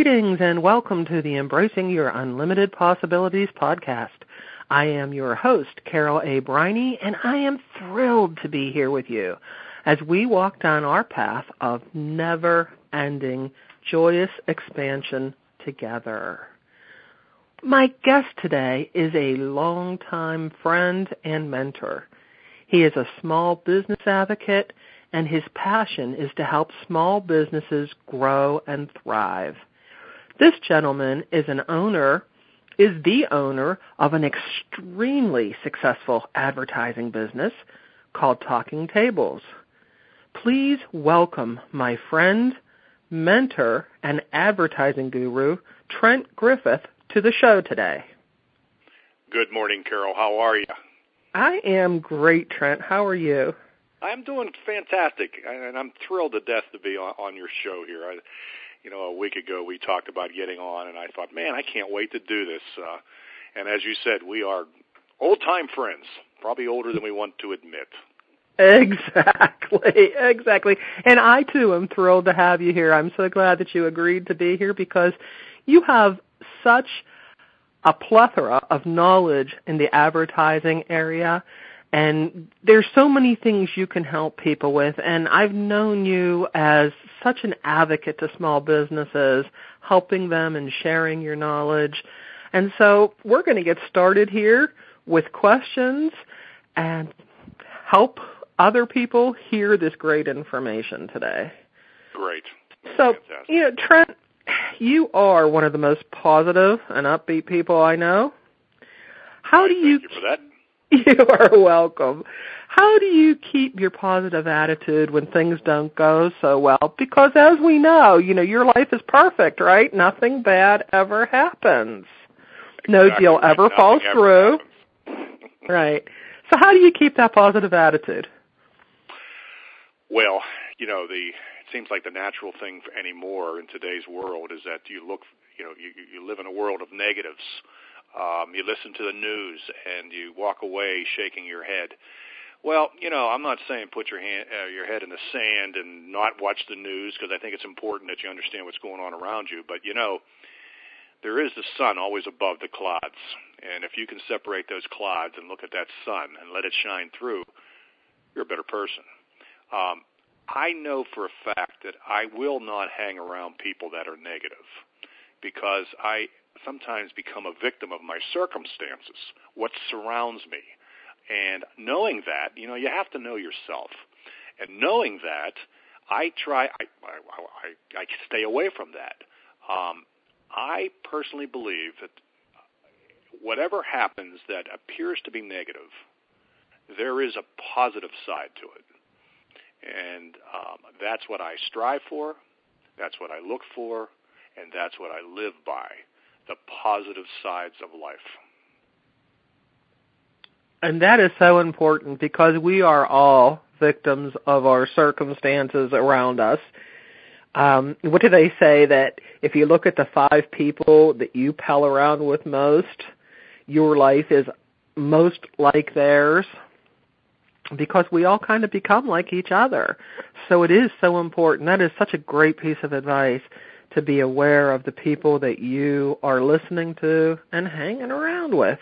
Greetings and welcome to the Embracing Your Unlimited Possibilities podcast. I am your host, Carol A. Briney, and I am thrilled to be here with you as we walk down our path of never ending joyous expansion together. My guest today is a longtime friend and mentor. He is a small business advocate and his passion is to help small businesses grow and thrive. This gentleman is an owner, is the owner of an extremely successful advertising business called Talk'nTables. Please welcome my friend, mentor, and advertising guru, Trent Griffith, to the show today. Good morning, Carol. How are you? I am great, Trent. How are you? I'm doing fantastic, and I'm thrilled to death to be on, on your show here. I, you know, a week ago we talked about getting on, and I thought, man, I can't wait to do this. Uh, and as you said, we are old time friends, probably older than we want to admit. Exactly, exactly. And I too am thrilled to have you here. I'm so glad that you agreed to be here because you have such a plethora of knowledge in the advertising area and there's so many things you can help people with and I've known you as such an advocate to small businesses, helping them and sharing your knowledge. And so we're going to get started here with questions and help other people hear this great information today. Great. So, Fantastic. you know, Trent, you are one of the most positive and upbeat people I know. How right, do you, you for that? You are welcome. How do you keep your positive attitude when things don't go so well? Because as we know, you know, your life is perfect, right? Nothing bad ever happens. Exactly no deal ever Nothing falls ever through. Right. So how do you keep that positive attitude? Well, you know, the it seems like the natural thing anymore in today's world is that you look, you know, you, you live in a world of negatives um, you listen to the news and you walk away shaking your head. Well, you know, I'm not saying put your hand, uh, your head in the sand and not watch the news because I think it's important that you understand what's going on around you. But you know, there is the sun always above the clouds, and if you can separate those clouds and look at that sun and let it shine through, you're a better person. Um, I know for a fact that I will not hang around people that are negative because I sometimes become a victim of my circumstances, what surrounds me. And knowing that, you know, you have to know yourself. And knowing that, I try, I, I, I, I stay away from that. Um, I personally believe that whatever happens that appears to be negative, there is a positive side to it. And um, that's what I strive for, that's what I look for, and that's what I live by the positive sides of life. And that is so important because we are all victims of our circumstances around us. Um, what do they say that if you look at the five people that you pal around with most, your life is most like theirs? Because we all kind of become like each other. So it is so important. That is such a great piece of advice to be aware of the people that you are listening to and hanging around with.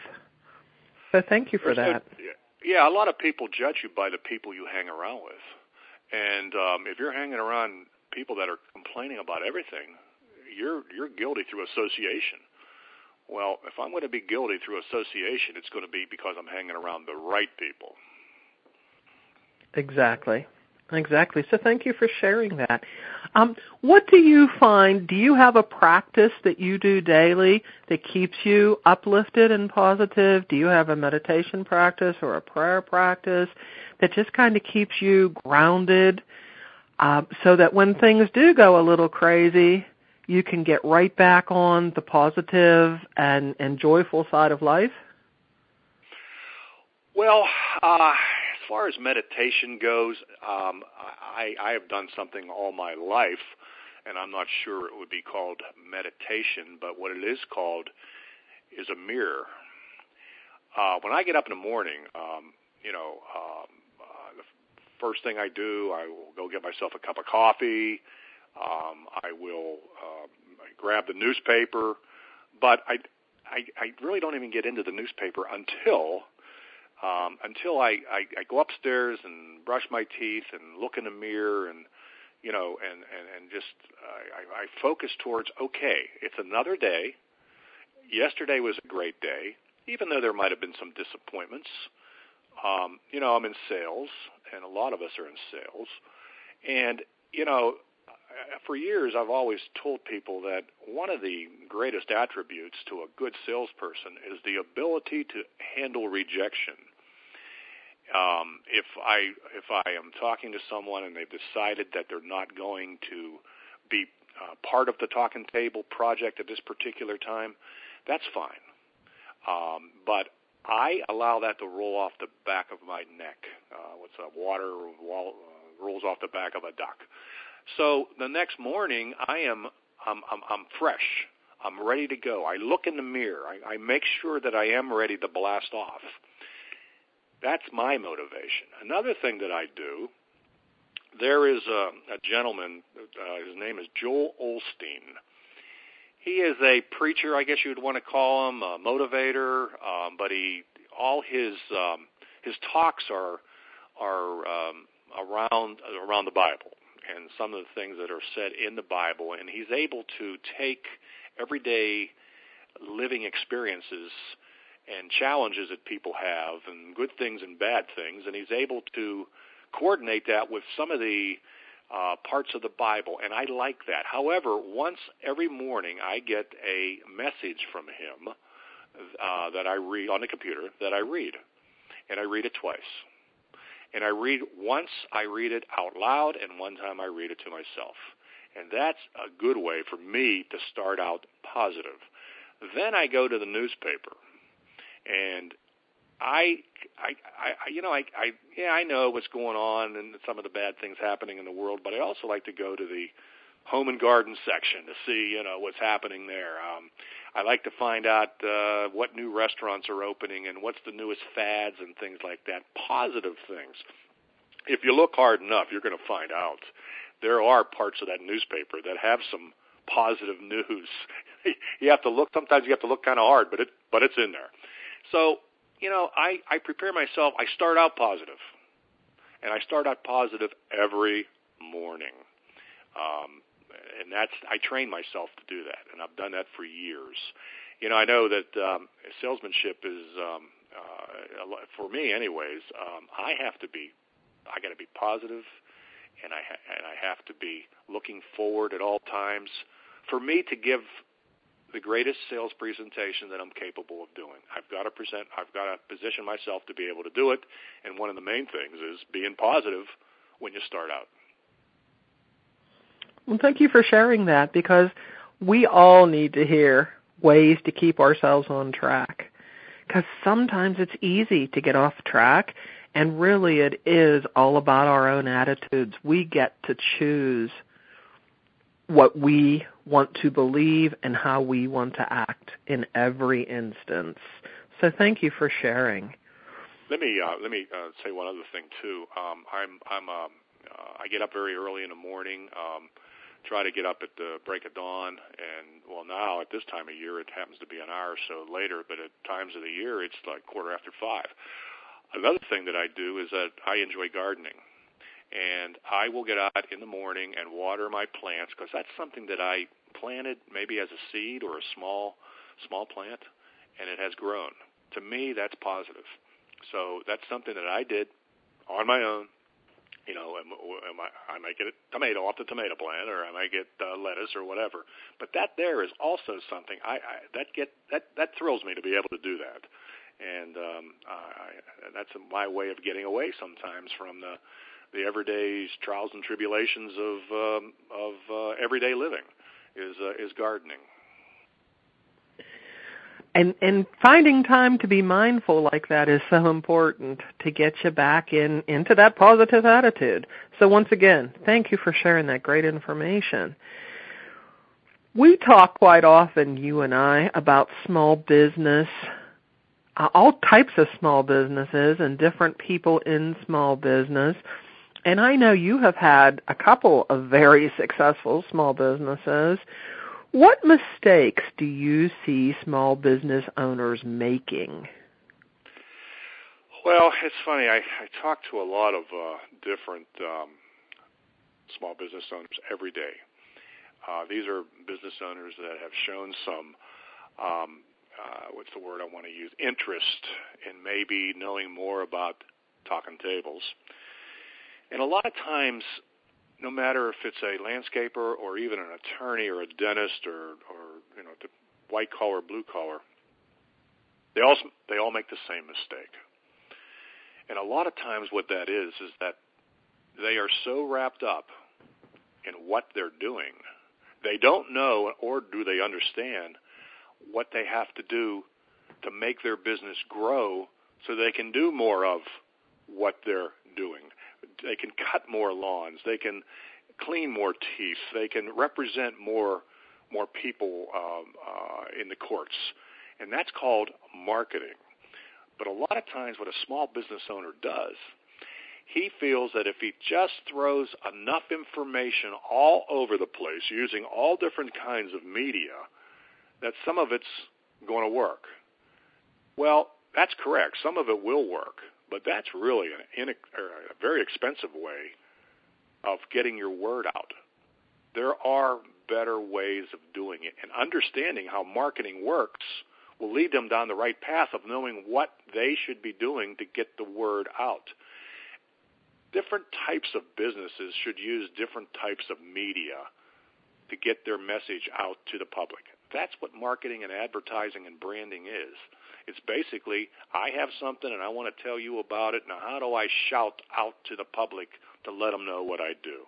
So thank you for There's that. No, yeah, a lot of people judge you by the people you hang around with. And um, if you're hanging around people that are complaining about everything, you're you're guilty through association. Well, if I'm going to be guilty through association, it's going to be because I'm hanging around the right people. Exactly. Exactly. So thank you for sharing that. Um, what do you find? Do you have a practice that you do daily that keeps you uplifted and positive? Do you have a meditation practice or a prayer practice that just kind of keeps you grounded uh, so that when things do go a little crazy, you can get right back on the positive and, and joyful side of life? Well, uh, far as meditation goes, um, I, I have done something all my life, and I'm not sure it would be called meditation, but what it is called is a mirror. Uh, when I get up in the morning, um, you know, um, uh, the first thing I do, I will go get myself a cup of coffee. Um, I will uh, grab the newspaper, but I, I, I really don't even get into the newspaper until um, until I, I, I go upstairs and brush my teeth and look in the mirror and you know and and, and just uh, I, I focus towards okay, it's another day. Yesterday was a great day, even though there might have been some disappointments. Um, you know, I'm in sales, and a lot of us are in sales, and you know, for years I've always told people that one of the greatest attributes to a good salesperson is the ability to handle rejection. Um, if I if I am talking to someone and they've decided that they're not going to be uh, part of the talking table project at this particular time, that's fine. Um, but I allow that to roll off the back of my neck. Uh, what's a water wall, uh, rolls off the back of a duck. So the next morning, I am I'm, I'm, I'm fresh. I'm ready to go. I look in the mirror. I, I make sure that I am ready to blast off. That's my motivation. Another thing that I do, there is a, a gentleman. Uh, his name is Joel Osteen. He is a preacher, I guess you would want to call him, a motivator. Um, but he, all his um, his talks are are um, around around the Bible and some of the things that are said in the Bible, and he's able to take everyday living experiences and challenges that people have, and good things and bad things, and he's able to coordinate that with some of the uh, parts of the Bible, and I like that. However, once every morning I get a message from him uh, that I read on the computer that I read, and I read it twice. And I read once I read it out loud and one time I read it to myself. And that's a good way for me to start out positive. Then I go to the newspaper and I, I, I, you know, I, I, yeah, I know what's going on and some of the bad things happening in the world, but I also like to go to the home and garden section to see, you know, what's happening there. Um, I like to find out uh, what new restaurants are opening and what's the newest fads and things like that. Positive things. If you look hard enough, you're going to find out there are parts of that newspaper that have some positive news. you have to look. Sometimes you have to look kind of hard, but it but it's in there. So you know, I I prepare myself. I start out positive, and I start out positive every morning. Um, and that's I train myself to do that, and I've done that for years. You know, I know that um, salesmanship is um, uh, for me, anyways. Um, I have to be, I got to be positive, and I ha- and I have to be looking forward at all times. For me to give the greatest sales presentation that I'm capable of doing. I've got to present, I've got to position myself to be able to do it. And one of the main things is being positive when you start out. Well, thank you for sharing that because we all need to hear ways to keep ourselves on track. Because sometimes it's easy to get off track, and really it is all about our own attitudes. We get to choose what we want to believe and how we want to act in every instance. So thank you for sharing. Let me uh, let me uh, say one other thing too. Um, I'm I'm um, uh, I get up very early in the morning. Um, try to get up at the break of dawn. And well, now at this time of year, it happens to be an hour or so later, but at times of the year, it's like quarter after five. Another thing that I do is that I enjoy gardening. And I will get out in the morning and water my plants because that's something that I planted maybe as a seed or a small small plant, and it has grown. To me, that's positive. So that's something that I did on my own. You know, I might get a tomato off the tomato plant, or I might get uh, lettuce or whatever. But that there is also something I, I that get that that thrills me to be able to do that, and um, I, that's my way of getting away sometimes from the the everyday trials and tribulations of um, of uh, everyday living is uh, is gardening and and finding time to be mindful like that is so important to get you back in into that positive attitude. So once again, thank you for sharing that great information. We talk quite often, you and I, about small business, uh, all types of small businesses and different people in small business. And I know you have had a couple of very successful small businesses what mistakes do you see small business owners making? Well, it's funny. I, I talk to a lot of uh, different um, small business owners every day. Uh, these are business owners that have shown some, um, uh, what's the word I want to use, interest in maybe knowing more about Talk'nTables. And a lot of times no matter if it's a landscaper or even an attorney or a dentist or, or you know, the white collar, blue collar, they all they all make the same mistake. And a lot of times, what that is is that they are so wrapped up in what they're doing, they don't know or do they understand what they have to do to make their business grow so they can do more of what they're doing they can cut more lawns, they can clean more teeth, they can represent more more people um, uh, in the courts, and that's called marketing. But a lot of times, what a small business owner does, he feels that if he just throws enough information all over the place using all different kinds of media, that some of it's going to work. Well, that's correct. Some of it will work. But that's really an, a very expensive way of getting your word out. There are better ways of doing it, and understanding how marketing works will lead them down the right path of knowing what they should be doing to get the word out. Different types of businesses should use different types of media to get their message out to the public. That's what marketing and advertising and branding is. It's basically, I have something and I want to tell you about it. Now, how do I shout out to the public to let them know what I do?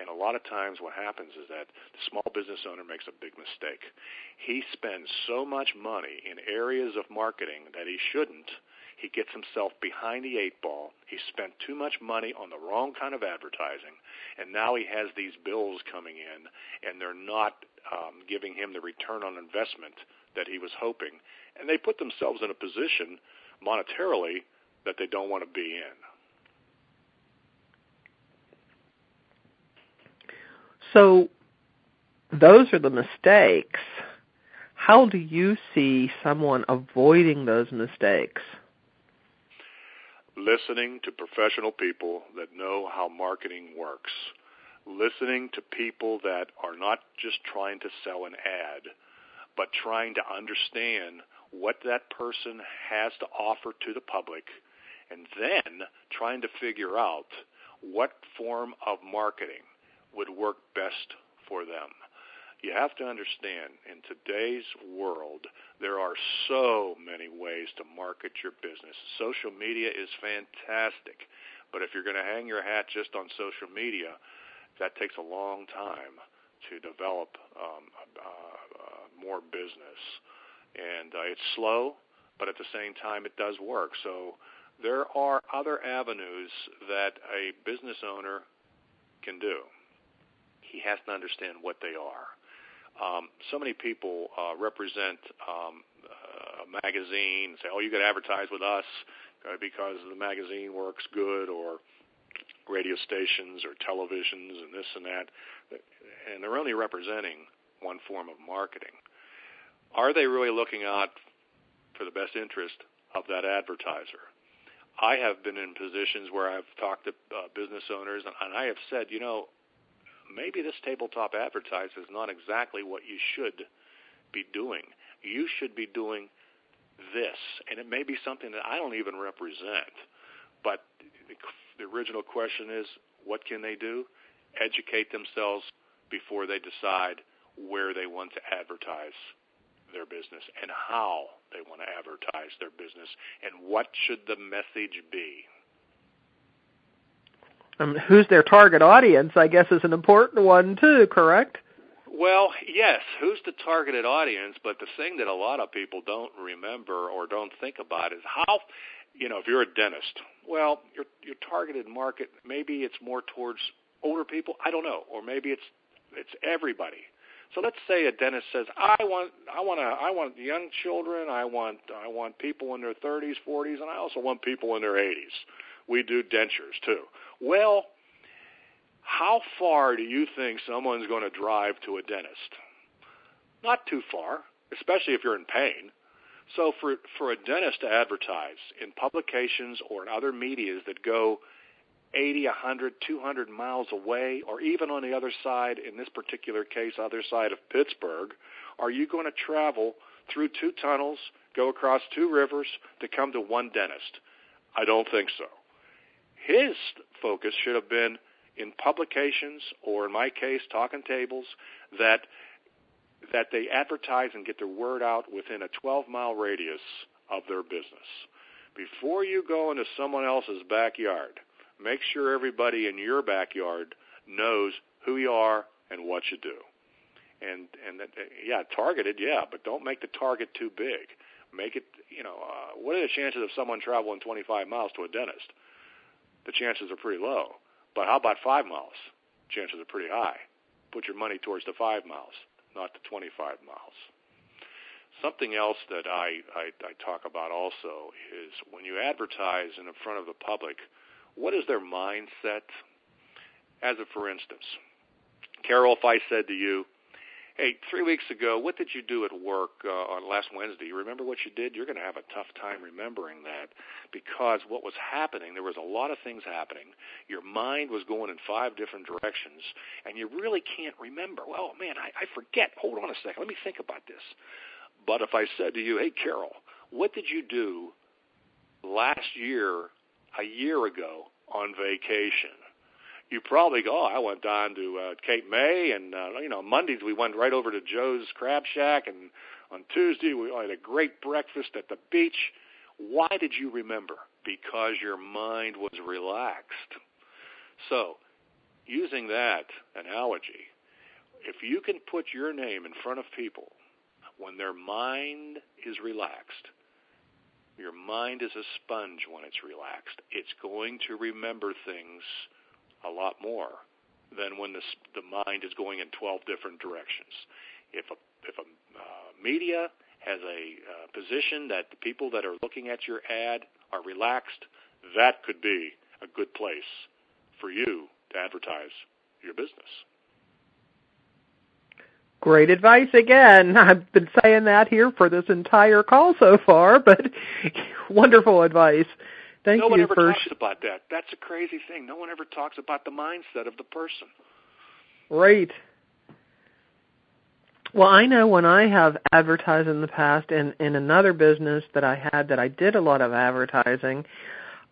And a lot of times what happens is that the small business owner makes a big mistake. He spends so much money in areas of marketing that he shouldn't. He gets himself behind the eight ball. He spent too much money on the wrong kind of advertising. And now he has these bills coming in and they're not um, giving him the return on investment that he was hoping and they put themselves in a position monetarily that they don't want to be in. So those are the mistakes. How do you see someone avoiding those mistakes? Listening to professional people that know how marketing works. Listening to people that are not just trying to sell an ad, but trying to understand what that person has to offer to the public, and then trying to figure out what form of marketing would work best for them. You have to understand, in today's world, there are so many ways to market your business. Social media is fantastic, but if you're going to hang your hat just on social media, that takes a long time to develop um, uh, more business and uh, it's slow, but at the same time it does work. So there are other avenues that a business owner can do. He has to understand what they are. Um, so many people uh, represent um, a magazine, and say, "Oh, you to advertise with us uh, because the magazine works good," or radio stations or televisions and this and that, and they're only representing one form of marketing are they really looking out for the best interest of that advertiser? I have been in positions where I've talked to uh, business owners, and, and I have said, you know, maybe this tabletop advertising is not exactly what you should be doing. You should be doing this, and it may be something that I don't even represent. But the original question is, what can they do? Educate themselves before they decide where they want to advertise their business and how they want to advertise their business and what should the message be. Um, who's their target audience, I guess, is an important one too, correct? Well, yes, who's the targeted audience? But the thing that a lot of people don't remember or don't think about is how, you know, if you're a dentist, well, your your targeted market maybe it's more towards older people. I don't know, or maybe it's it's everybody. So let's say a dentist says, "I want, I want to, I want young children. I want, I want people in their 30s, 40s, and I also want people in their 80s. We do dentures too." Well, how far do you think someone's going to drive to a dentist? Not too far, especially if you're in pain. So for for a dentist to advertise in publications or in other medias that go 80, 100, 200 miles away, or even on the other side, in this particular case, other side of Pittsburgh, are you going to travel through two tunnels, go across two rivers to come to one dentist? I don't think so. His focus should have been in publications, or in my case, Talk'nTables, that that they advertise and get their word out within a 12 mile radius of their business. Before you go into someone else's backyard, Make sure everybody in your backyard knows who you are and what you do. And and that, yeah, targeted, yeah, but don't make the target too big. Make it, you know, uh, what are the chances of someone traveling 25 miles to a dentist? The chances are pretty low. But how about five miles? Chances are pretty high. Put your money towards the five miles, not the 25 miles. Something else that I, I, I talk about also is when you advertise in front of the public, what is their mindset? As a for instance, Carol, if I said to you, hey, three weeks ago, what did you do at work uh, on last Wednesday? You remember what you did? You're going to have a tough time remembering that because what was happening, there was a lot of things happening. Your mind was going in five different directions, and you really can't remember. Well, man, I, I forget. Hold on a second. Let me think about this. But if I said to you, hey, Carol, what did you do last year a year ago on vacation. You probably go, oh, I went down to uh, Cape May, and uh, you know Mondays we went right over to Joe's Crab Shack, and on Tuesday we had a great breakfast at the beach. Why did you remember? Because your mind was relaxed. So, using that analogy, if you can put your name in front of people when their mind is relaxed, your mind is a sponge when it's relaxed. It's going to remember things a lot more than when the, the mind is going in 12 different directions. If a, if a uh, media has a uh, position that the people that are looking at your ad are relaxed, that could be a good place for you to advertise your business. Great advice again. I've been saying that here for this entire call so far, but wonderful advice. Thank no you one ever for talks about that. That's a crazy thing. No one ever talks about the mindset of the person. Right. Well, I know when I have advertised in the past in in another business that I had that I did a lot of advertising,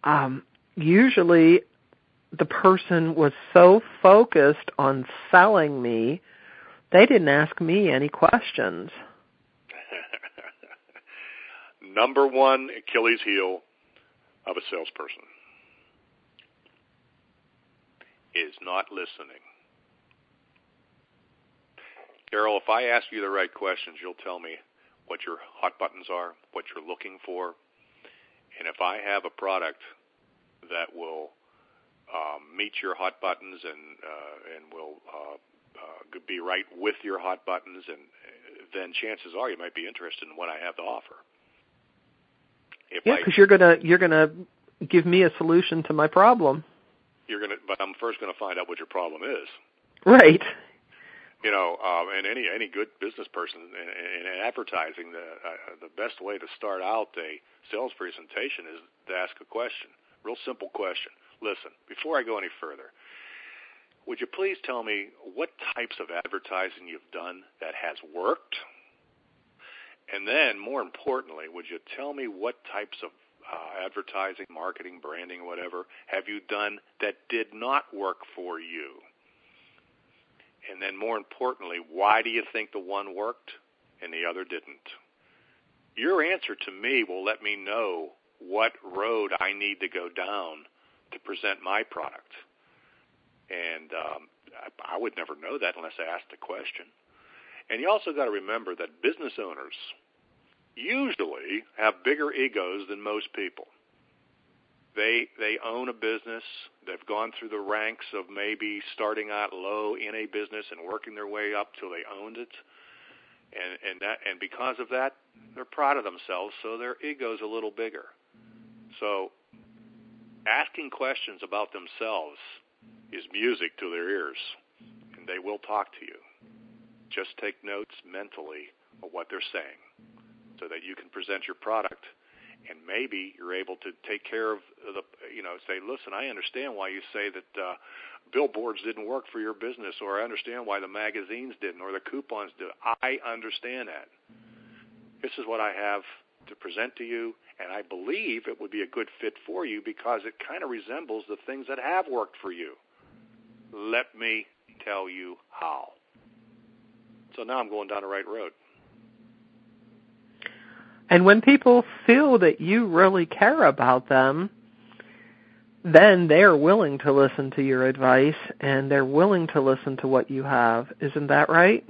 um usually the person was so focused on selling me they didn't ask me any questions. Number one Achilles heel of a salesperson is not listening. Carol, if I ask you the right questions, you'll tell me what your hot buttons are, what you're looking for. And if I have a product that will um, meet your hot buttons and uh, and will uh, uh, be right with your hot buttons, and uh, then chances are you might be interested in what I have to offer. If yeah, because you're gonna you're gonna give me a solution to my problem. You're gonna, but I'm first gonna find out what your problem is. Right. You know, um, and any any good business person in, in advertising, the uh, the best way to start out a sales presentation is to ask a question. Real simple question. Listen, before I go any further, would you please tell me what types of advertising you've done that has worked? And then, more importantly, would you tell me what types of uh, advertising, marketing, branding, whatever, have you done that did not work for you? And then, more importantly, why do you think the one worked and the other didn't? Your answer to me will let me know what road I need to go down to present my product. And um, I, I would never know that unless I asked the question. And you also got to remember that business owners usually have bigger egos than most people. They they own a business. They've gone through the ranks of maybe starting out low in a business and working their way up till they owned it. And and that and because of that, they're proud of themselves, so their ego's a little bigger. So asking questions about themselves is music to their ears, and they will talk to you. Just take notes mentally of what they're saying so that you can present your product and maybe you're able to take care of the you know say listen i understand why you say that uh billboards didn't work for your business or i understand why the magazines didn't or the coupons did i understand that this is what i have to present to you and i believe it would be a good fit for you because it kind of resembles the things that have worked for you let me tell you how so now i'm going down the right road and when people feel that you really care about them, then they're willing to listen to your advice and they're willing to listen to what you have. Isn't that right?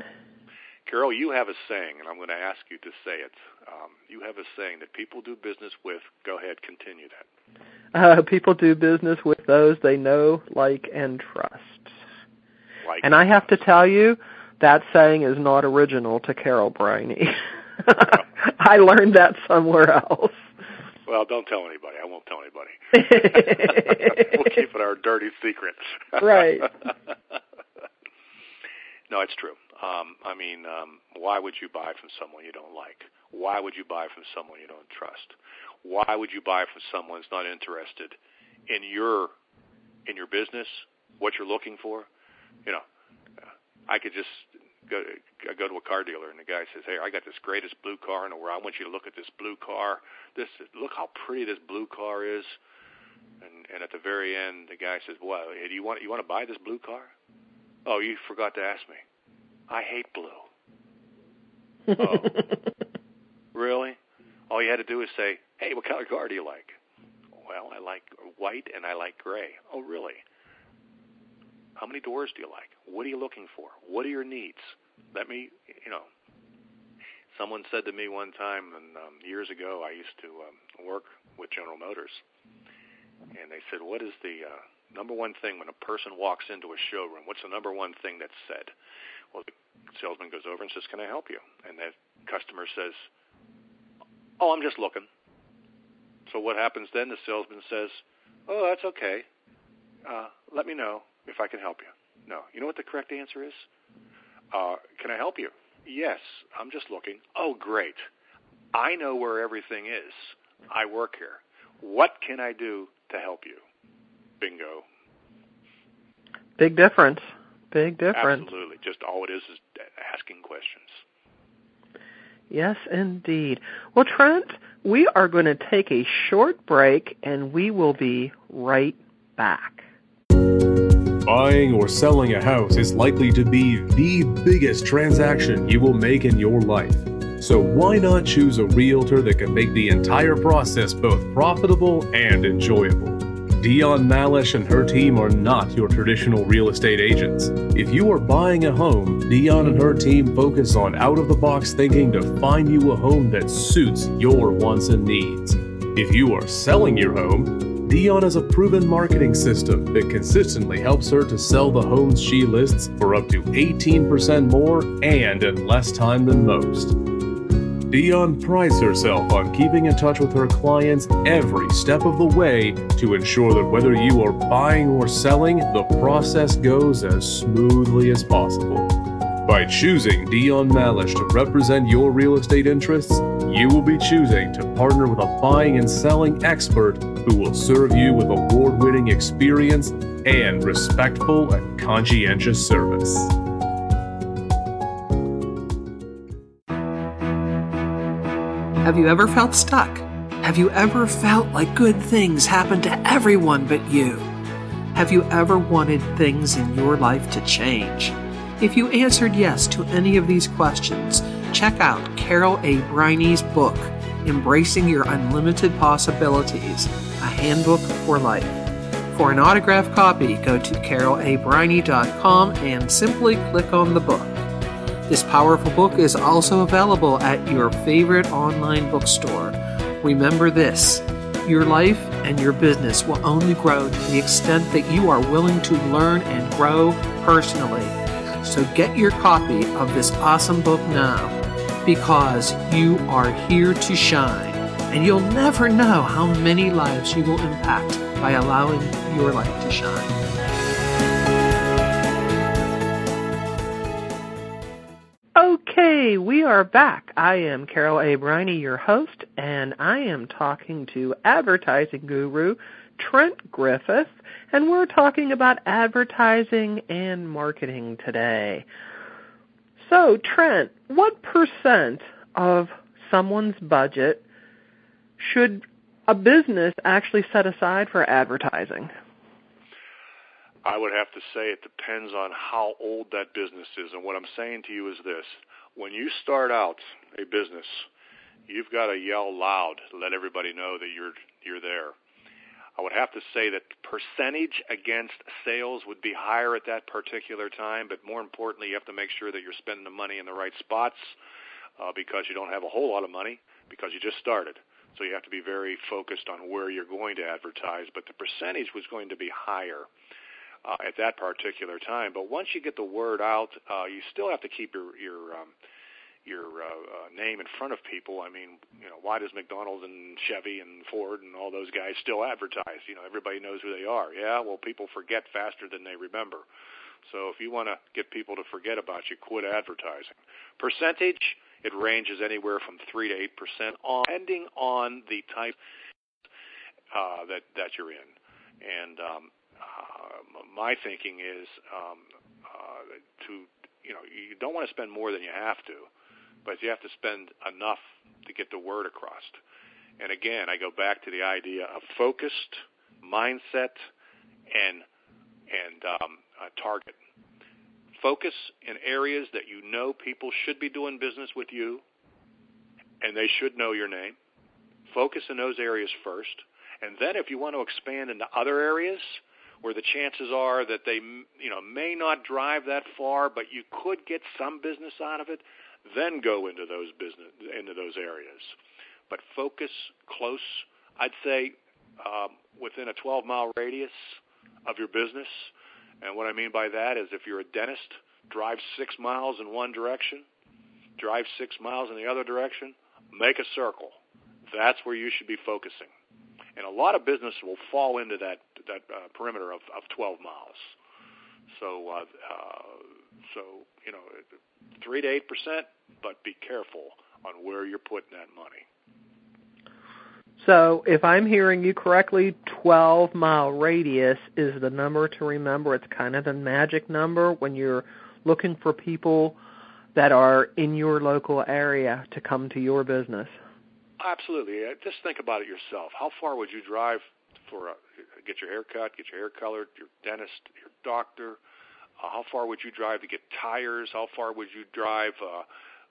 Carol, you have a saying, and I'm going to ask you to say it. Um, you have a saying that people do business with. Go ahead, continue that. Uh, people do business with those they know, like, and trust. Like and I have to tell you, that saying is not original to Carol Briney. I learned that somewhere else. Well, don't tell anybody. I won't tell anybody. we'll keep it our dirty secret. right. no, it's true. Um, I mean, um, why would you buy from someone you don't like? Why would you buy from someone you don't trust? Why would you buy from someone who's not interested in your in your business, what you're looking for? You know, I could just go I go to a car dealer and the guy says, "Hey, I got this greatest blue car in the world. I want you to look at this blue car. This look how pretty this blue car is." And and at the very end, the guy says, "Well, do you want you want to buy this blue car?" Oh, you forgot to ask me. I hate blue. oh, really? All you had to do is say, "Hey, what color car do you like?" Well, I like white and I like gray. Oh, really? How many doors do you like? What are you looking for? What are your needs? Let me, you know. Someone said to me one time, and um, years ago, I used to um, work with General Motors, and they said, "What is the uh, number one thing when a person walks into a showroom? What's the number one thing that's said?" Well, the salesman goes over and says, "Can I help you?" And the customer says, "Oh, I'm just looking." So what happens then? The salesman says, "Oh, that's okay. Uh, let me know if I can help you." No. You know what the correct answer is? Uh, can I help you? Yes, I'm just looking. Oh, great. I know where everything is. I work here. What can I do to help you? Bingo. Big difference. Big difference. Absolutely. Just all it is is asking questions. Yes, indeed. Well, Trent, we are going to take a short break and we will be right back. Buying or selling a house is likely to be the biggest transaction you will make in your life. So why not choose a realtor that can make the entire process both profitable and enjoyable? Dion Malish and her team are not your traditional real estate agents. If you are buying a home, Dion and her team focus on out of the box thinking to find you a home that suits your wants and needs. If you are selling your home, Dion has a proven marketing system that consistently helps her to sell the homes she lists for up to 18% more and in less time than most. Dion prides herself on keeping in touch with her clients every step of the way to ensure that whether you are buying or selling, the process goes as smoothly as possible. By choosing Dion Malish to represent your real estate interests, you will be choosing to partner with a buying and selling expert who will serve you with award winning experience and respectful and conscientious service. Have you ever felt stuck? Have you ever felt like good things happen to everyone but you? Have you ever wanted things in your life to change? If you answered yes to any of these questions, check out Carol A. Briney's book, Embracing Your Unlimited Possibilities A Handbook for Life. For an autographed copy, go to carolabriney.com and simply click on the book. This powerful book is also available at your favorite online bookstore. Remember this your life and your business will only grow to the extent that you are willing to learn and grow personally. So get your copy of this awesome book now because you are here to shine and you'll never know how many lives you will impact by allowing your light to shine. Are back. I am Carol A. Briney, your host, and I am talking to advertising guru Trent Griffith, and we're talking about advertising and marketing today. So, Trent, what percent of someone's budget should a business actually set aside for advertising? I would have to say it depends on how old that business is. And what I'm saying to you is this. When you start out a business, you've got to yell loud to let everybody know that you're you're there. I would have to say that percentage against sales would be higher at that particular time, but more importantly, you have to make sure that you're spending the money in the right spots uh, because you don't have a whole lot of money because you just started. So you have to be very focused on where you're going to advertise, but the percentage was going to be higher uh, at that particular time. But once you get the word out, uh, you still have to keep your your um, your uh, uh, name in front of people. I mean, you know, why does McDonald's and Chevy and Ford and all those guys still advertise? You know, everybody knows who they are. Yeah, well, people forget faster than they remember. So if you want to get people to forget about you, quit advertising. Percentage, it ranges anywhere from three to eight percent, depending on the type uh, that that you're in. And um, my thinking is um, uh, to you know you don't want to spend more than you have to, but you have to spend enough to get the word across. And again, I go back to the idea of focused mindset and and um, target. Focus in areas that you know people should be doing business with you, and they should know your name. Focus in those areas first, and then if you want to expand into other areas, where the chances are that they you know may not drive that far, but you could get some business out of it, then go into those business into those areas. But focus close. I'd say um, within a 12 mile radius of your business. And what I mean by that is if you're a dentist, drive six miles in one direction, drive six miles in the other direction, make a circle. That's where you should be focusing and a lot of business will fall into that that uh, perimeter of, of 12 miles. So uh, uh, so you know three to eight percent, but be careful on where you're putting that money. So, if I'm hearing you correctly, 12 mile radius is the number to remember. It's kind of the magic number when you're looking for people that are in your local area to come to your business. Absolutely. Just think about it yourself. How far would you drive for a, get your hair cut, get your hair colored, your dentist, your doctor? Uh, how far would you drive to get tires? How far would you drive uh,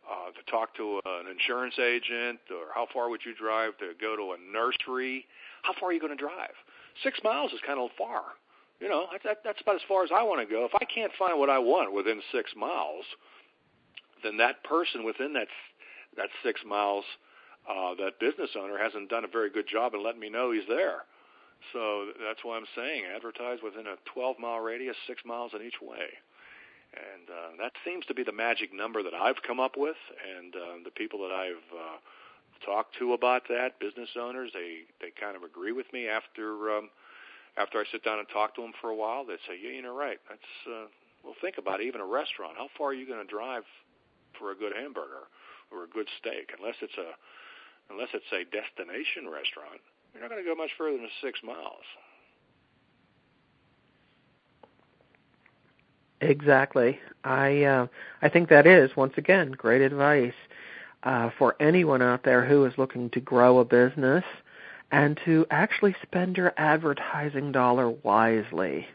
uh, to talk to an insurance agent? Or how far would you drive to go to a nursery? How far are you going to drive? Six miles is kind of far. You know, that, that's about as far as I want to go. If I can't find what I want within six miles, then that person within that that six miles – uh, that business owner hasn't done a very good job in letting me know he's there. So that's why I'm saying advertise within a 12 mile radius, six miles in each way. And uh, that seems to be the magic number that I've come up with. And uh, the people that I've uh, talked to about that, business owners, they they kind of agree with me after um, after I sit down and talk to them for a while. They say, yeah, you're right. That's uh, well, think about it. Even a restaurant. How far are you going to drive for a good hamburger or a good steak? Unless it's a unless it's a destination restaurant, you're not going to go much further than six miles. Exactly. I uh, I think that is once again great advice uh, for anyone out there who is looking to grow a business and to actually spend your advertising dollar wisely.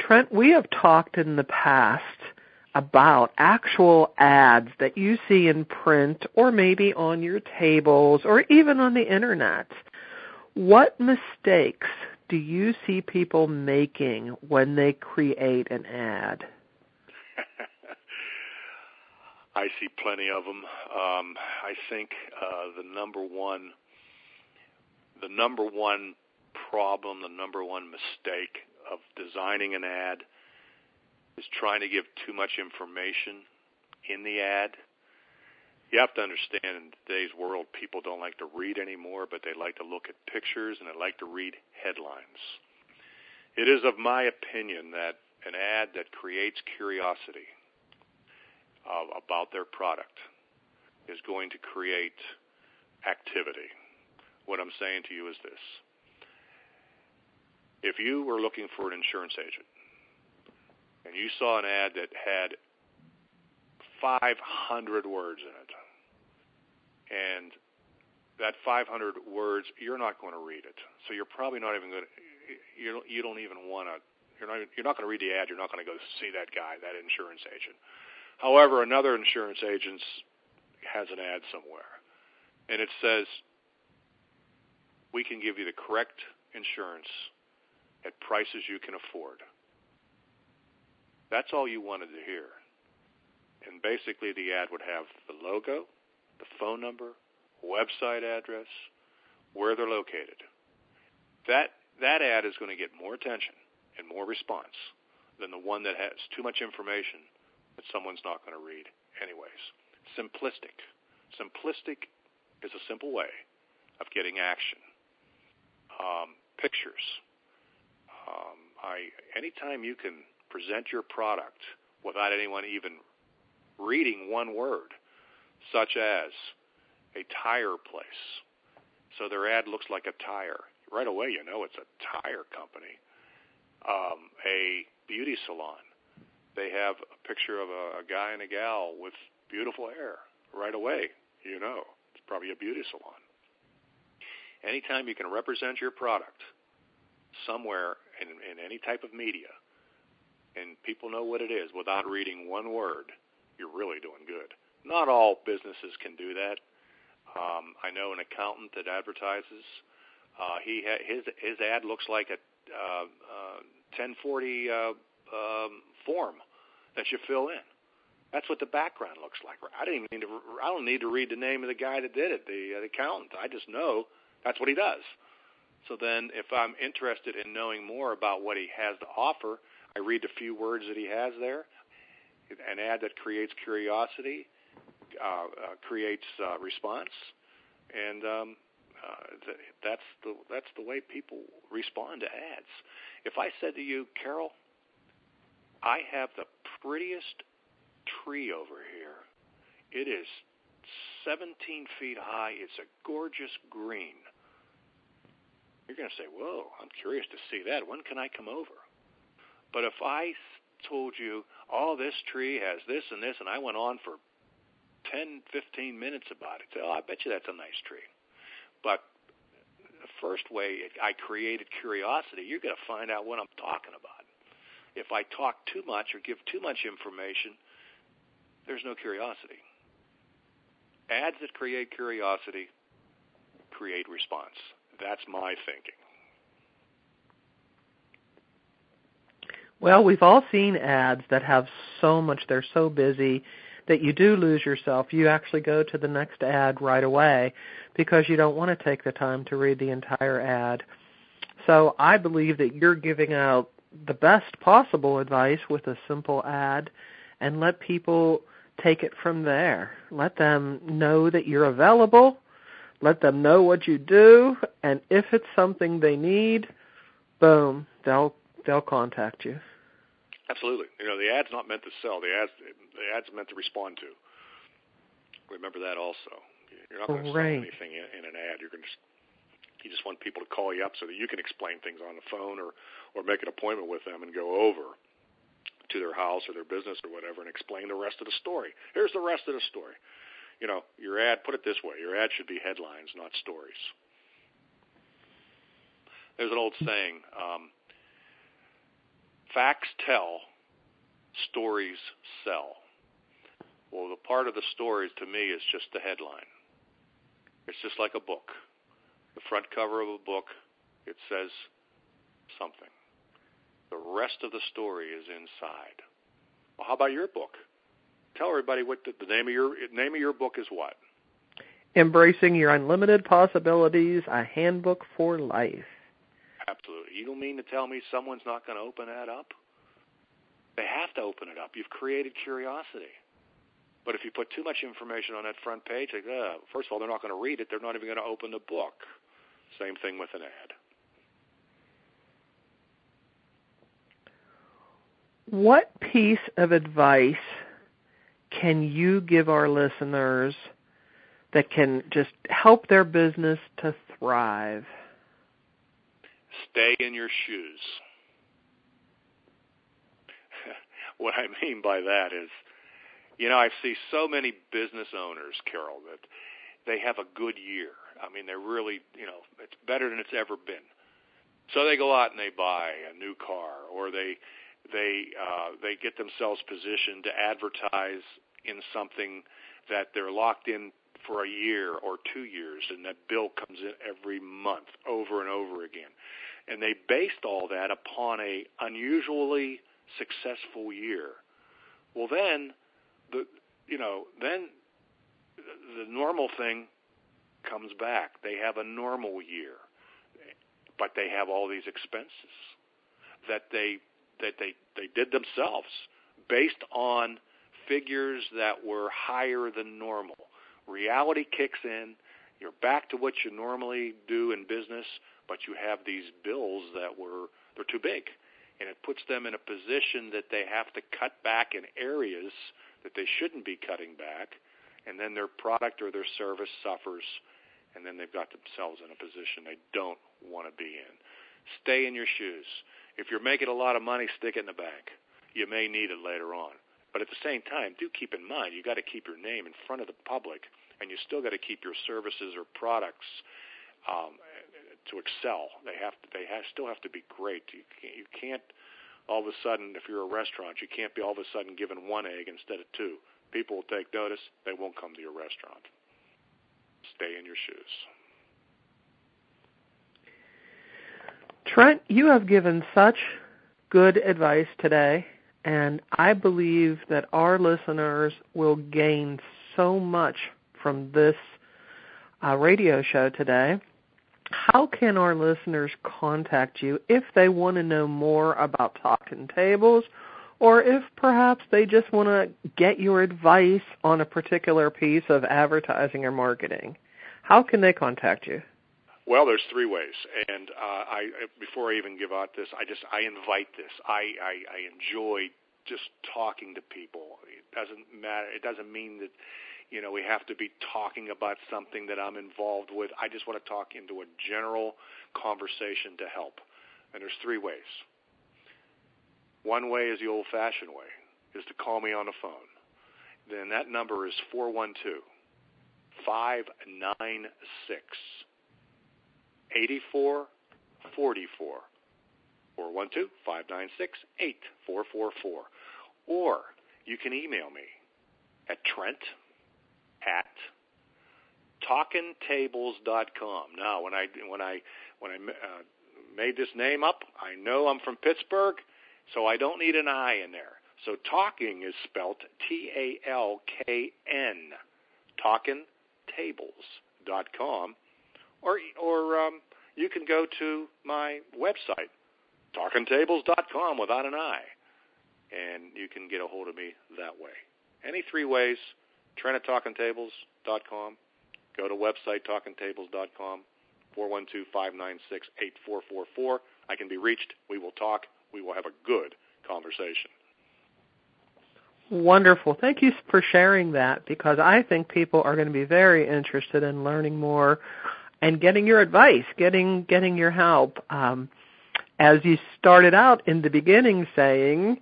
Trent, we have talked in the past about actual ads that you see in print or maybe on your tables or even on the internet. What mistakes do you see people making when they create an ad? I see plenty of them. Um, I think uh, the number one, the number one problem, the number one mistake of designing an ad is trying to give too much information in the ad. You have to understand in today's world, people don't like to read anymore, but they like to look at pictures and they like to read headlines. It is of my opinion that an ad that creates curiosity uh, about their product is going to create activity. What I'm saying to you is this. If you were looking for an insurance agent and you saw an ad that had 500 words in it, and that 500 words, you're not going to read it. So you're probably not even going to. You don't, you don't even want to. You're not. You're not going to read the ad. You're not going to go see that guy, that insurance agent. However, another insurance agent has an ad somewhere, and it says, "We can give you the correct insurance at prices you can afford." That's all you wanted to hear. And basically, the ad would have the logo, the phone number, website address, where they're located. That that ad is going to get more attention and more response than the one that has too much information that someone's not going to read anyways. Simplistic. Simplistic is a simple way of getting action. Um, pictures. Um, I anytime you can present your product without anyone even reading one word, such as a tire place. So their ad looks like a tire. Right away, you know it's a tire company. Um, a beauty salon. They have a picture of a, a guy and a gal with beautiful hair. Right away, you know it's probably a beauty salon. Anytime you can represent your product somewhere in, in any type of media, and people know what it is without reading one word, you're really doing good. Not all businesses can do that. Um, I know an accountant that advertises. Uh, he ha- his his ad looks like a uh, uh, 1040 uh, um, form that you fill in. That's what the background looks like. I didn't even need to. I don't need to read the name of the guy that did it, the, uh, the accountant. I just know that's what he does. So then, if I'm interested in knowing more about what he has to offer, I read the few words that he has there. An ad that creates curiosity uh, uh, creates uh, response, and um, uh, th- that's the that's the way people respond to ads. If I said to you, Carol, I have the prettiest tree over here. It is 17 feet high. It's a gorgeous green. You're going to say, "Whoa, I'm curious to see that. When can I come over?" But if I told you, oh, this tree has this and this, and I went on for 10, 15 minutes about it, oh, I bet you that's a nice tree. But the first way I created curiosity, you're going to find out what I'm talking about. If I talk too much or give too much information, there's no curiosity. Ads that create curiosity create response. That's my thinking. Well, we've all seen ads that have so much, they're so busy that you do lose yourself. You actually go to the next ad right away because you don't want to take the time to read the entire ad. So I believe that you're giving out the best possible advice with a simple ad and let people take it from there. Let them know that you're available. Let them know what you do and if it's something they need, boom, they'll they'll contact you. Absolutely. You know, the ad's not meant to sell. The ad's the ad's meant to respond to. Remember that also. You're not going to right. sell anything in, in an ad. You're going to you just want people to call you up so that you can explain things on the phone or or make an appointment with them and go over to their house or their business or whatever and explain the rest of the story. Here's the rest of the story. You know, your ad, put it this way, your ad should be headlines, not stories. There's an old saying, um, facts tell, stories sell. Well, the part of the stories to me is just the headline. It's just like a book. The front cover of a book, it says something. The rest of the story is inside. Well, how about your book? Tell everybody what the, the name of your name of your book is. What? Embracing Your Unlimited Possibilities: A Handbook for Life. Absolutely. You don't mean to tell me someone's not going to open that up? They have to open it up. You've created curiosity. But if you put too much information on that front page, like, uh, first of all, they're not going to read it. They're not even going to open the book. Same thing with an ad. What piece of advice can you give our listeners that can just help their business to thrive? Stay in your shoes. what I mean by that is, you know, I see so many business owners, Carol, that they have a good year. I mean, they're really, you know, it's better than it's ever been. So they go out and they buy a new car, or they they uh, they get themselves positioned to advertise in something that they're locked in for a year or two years, and that bill comes in every month over and over again. And they based all that upon a unusually successful year. Well, then the you know then the normal thing comes back. They have a normal year, but they have all these expenses that they that they, they did themselves based on figures that were higher than normal. Reality kicks in. You're back to what you normally do in business, but you have these bills that were they're too big, and it puts them in a position that they have to cut back in areas that they shouldn't be cutting back, and then their product or their service suffers, and then they've got themselves in a position they don't want to be in. Stay in your shoes. If you're making a lot of money, stick it in the bank. You may need it later on. But at the same time, do keep in mind you got to keep your name in front of the public, and you still got to keep your services or products um, to excel. They have to, they have, still have to be great. You can't, you can't all of a sudden, if you're a restaurant, you can't be all of a sudden given one egg instead of two. People will take notice. They won't come to your restaurant. Stay in your shoes. Trent, you have given such good advice today, and I believe that our listeners will gain so much from this uh, radio show today. How can our listeners contact you if they want to know more about Talk'nTables, or if perhaps they just want to get your advice on a particular piece of advertising or marketing? How can they contact you? Well, there's three ways, and uh, I before I even give out this, I just I invite this. I, I I enjoy just talking to people. It doesn't matter. It doesn't mean that you know we have to be talking about something that I'm involved with. I just want to talk into a general conversation to help. And there's three ways. One way is the old-fashioned way, is to call me on the phone. Then that number is four one two five nine six. 8444 412 596 8444. Or you can email me at Trent at talkntables.com. Now, when I when I when I uh, made this name up, I know I'm from Pittsburgh, so I don't need an I in there. So talking is spelt T A L K N. Talkntables.com or or um, you can go to my website, talkntables.com without an I, and you can get a hold of me that way. Any three ways, Trent at talkntables.com, go to website talkntables.com, 412-596-8444. I can be reached. We will talk. We will have a good conversation. Wonderful. Thank you for sharing that because I think people are going to be very interested in learning more and getting your advice, getting getting your help. Um, as you started out in the beginning saying,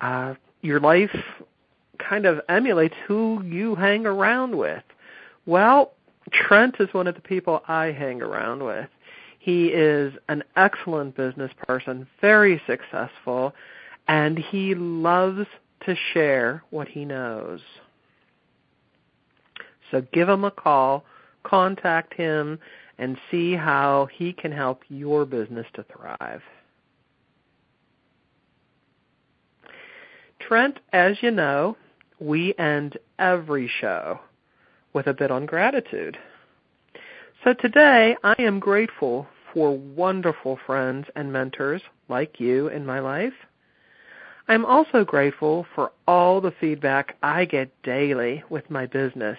uh, your life kind of emulates who you hang around with. Well, Trent is one of the people I hang around with. He is an excellent business person, very successful, and he loves to share what he knows. So give him a call, contact him, and see how he can help your business to thrive. Trent, as you know, we end every show with a bit on gratitude. So today I am grateful for wonderful friends and mentors like you in my life. I'm also grateful for all the feedback I get daily with my business.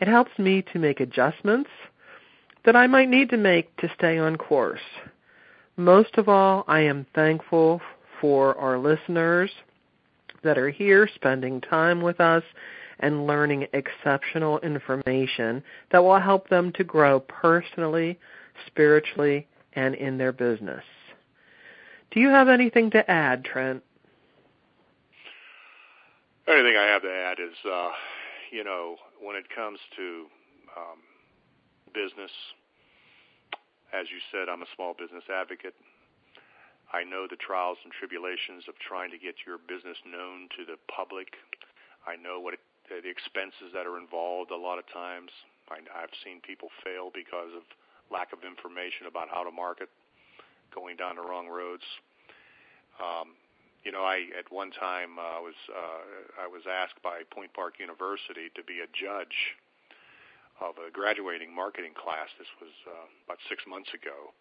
It helps me to make adjustments that I might need to make to stay on course. Most of all, I am thankful for our listeners that are here spending time with us and learning exceptional information that will help them to grow personally, spiritually, and in their business. Do you have anything to add, Trent? Anything I have to add is, uh, you know, when it comes to um, business, as you said, I'm a small business advocate. I know the trials and tribulations of trying to get your business known to the public. I know what it, the expenses that are involved a lot of times. I, I've seen people fail because of lack of information about how to market, going down the wrong roads. Um, you know, I at one time uh, was uh, I was asked by Point Park University to be a judge of a graduating marketing class. This was uh, about six months ago,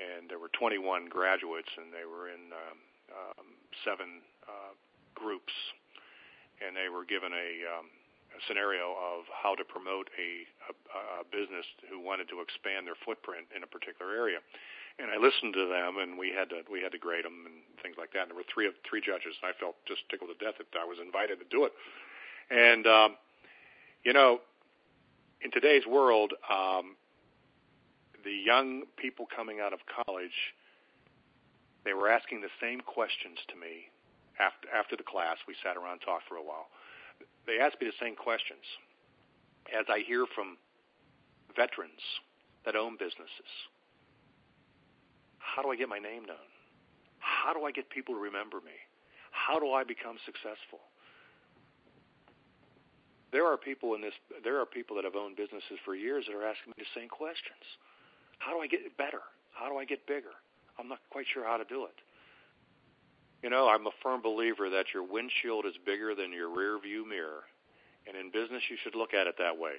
and there were 21 graduates, and they were in um, um, seven uh, groups, and they were given a, um, a scenario of how to promote a, a, a business who wanted to expand their footprint in a particular area. And I listened to them, and we had to we had to grade them and things like that. And there were three of three judges, and I felt just tickled to death that I was invited to do it. And um, you know, in today's world, um, the young people coming out of college, they were asking the same questions to me after after the class. We sat around and talked for a while. They asked me the same questions. As I hear from veterans that own businesses, how do I get my name known? How do I get people to remember me? How do I become successful? There are people in this. There are people that have owned businesses for years that are asking me the same questions. How do I get better? How do I get bigger? I'm not quite sure how to do it. You know, I'm a firm believer that your windshield is bigger than your rear view mirror. And in business, you should look at it that way.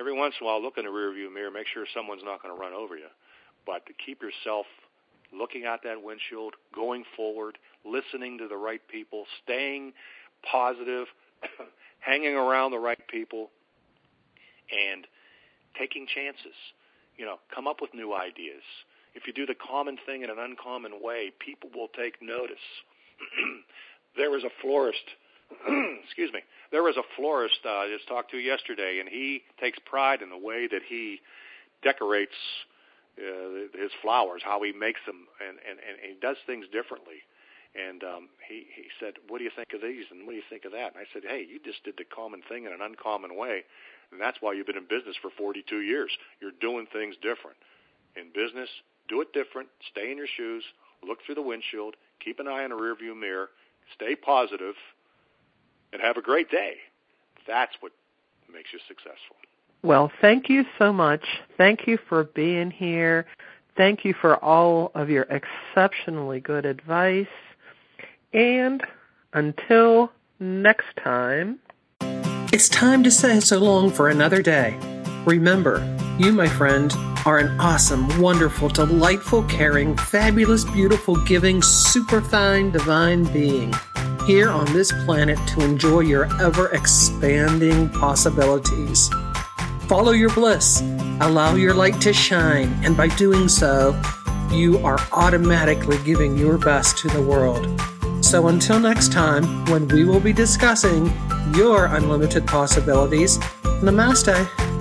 Every once in a while, look in the rear view mirror, make sure someone's not going to run over you. But to keep yourself looking at that windshield, going forward, listening to the right people, staying positive, hanging around the right people, and taking chances you know, come up with new ideas. If you do the common thing in an uncommon way, people will take notice. there was a florist, excuse me, there was a florist uh, I just talked to yesterday, and he takes pride in the way that he decorates uh, his flowers, how he makes them, and, and, and he does things differently. And um, he he said, "What do you think of these? And what do you think of that?" And I said, "Hey, you just did the common thing in an uncommon way, and that's why you've been in business for 42 years. You're doing things different. In business, do it different. Stay in your shoes. Look through the windshield. Keep an eye on the rearview mirror. Stay positive, and have a great day. That's what makes you successful. Well, thank you so much. Thank you for being here. Thank you for all of your exceptionally good advice. And until next time. It's time to say so long for another day. Remember, you, my friend, are an awesome, wonderful, delightful, caring, fabulous, beautiful, giving, superfine, divine being here on this planet to enjoy your ever expanding possibilities. Follow your bliss, allow your light to shine, and by doing so, you are automatically giving your best to the world. So until next time, when we will be discussing your unlimited possibilities, namaste.